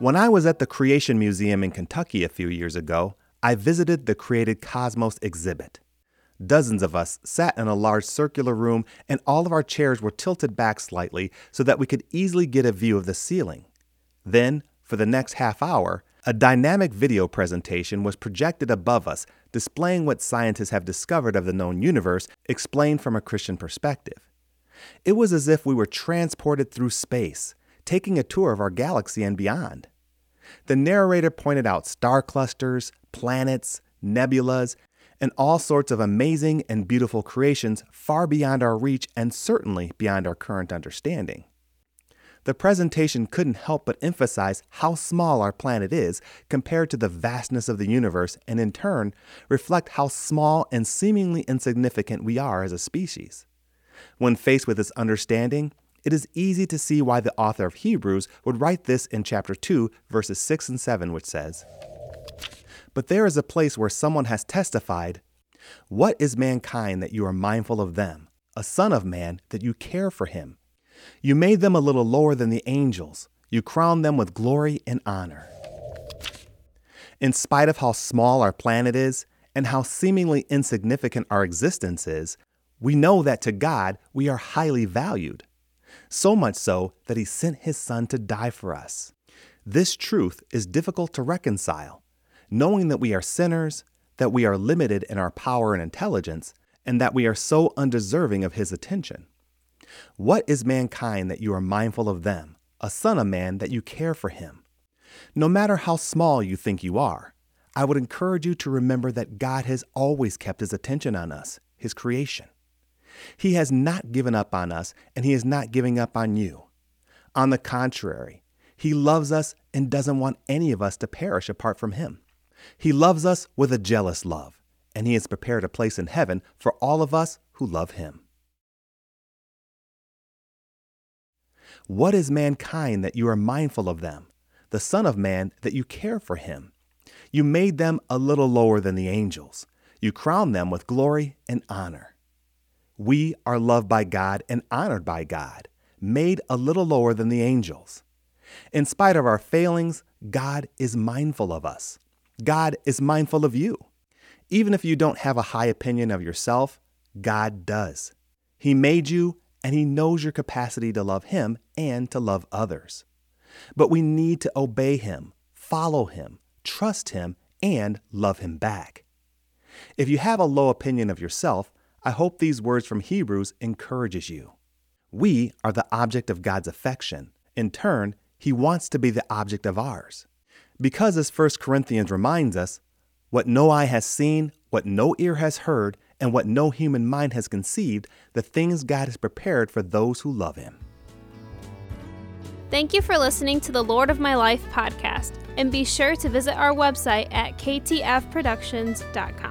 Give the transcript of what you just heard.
When I was at the Creation Museum in Kentucky a few years ago, I visited the Created Cosmos exhibit. Dozens of us sat in a large circular room, and all of our chairs were tilted back slightly so that we could easily get a view of the ceiling. Then, for the next half hour, a dynamic video presentation was projected above us, displaying what scientists have discovered of the known universe, explained from a Christian perspective. It was as if we were transported through space, taking a tour of our galaxy and beyond. The narrator pointed out star clusters, planets, nebulas, and all sorts of amazing and beautiful creations far beyond our reach and certainly beyond our current understanding. The presentation couldn't help but emphasize how small our planet is compared to the vastness of the universe, and in turn, reflect how small and seemingly insignificant we are as a species. When faced with this understanding, it is easy to see why the author of Hebrews would write this in chapter 2, verses 6 and 7, which says, But there is a place where someone has testified, What is mankind that you are mindful of them? A son of man that you care for him? You made them a little lower than the angels. You crowned them with glory and honor. In spite of how small our planet is and how seemingly insignificant our existence is, we know that to God we are highly valued. So much so that He sent His Son to die for us. This truth is difficult to reconcile, knowing that we are sinners, that we are limited in our power and intelligence, and that we are so undeserving of His attention. What is mankind that you are mindful of them, a son of man that you care for him? No matter how small you think you are, I would encourage you to remember that God has always kept his attention on us, his creation. He has not given up on us, and he is not giving up on you. On the contrary, he loves us and doesn't want any of us to perish apart from him. He loves us with a jealous love, and he has prepared a place in heaven for all of us who love him. What is mankind that you are mindful of them? The Son of Man that you care for him? You made them a little lower than the angels. You crowned them with glory and honor. We are loved by God and honored by God, made a little lower than the angels. In spite of our failings, God is mindful of us. God is mindful of you. Even if you don't have a high opinion of yourself, God does. He made you and He knows your capacity to love Him and to love others. But we need to obey Him, follow Him, trust Him, and love Him back. If you have a low opinion of yourself, I hope these words from Hebrews encourages you. We are the object of God's affection. In turn, He wants to be the object of ours. Because as 1 Corinthians reminds us, what no eye has seen, what no ear has heard, and what no human mind has conceived, the things God has prepared for those who love Him. Thank you for listening to the Lord of My Life podcast, and be sure to visit our website at ktfproductions.com.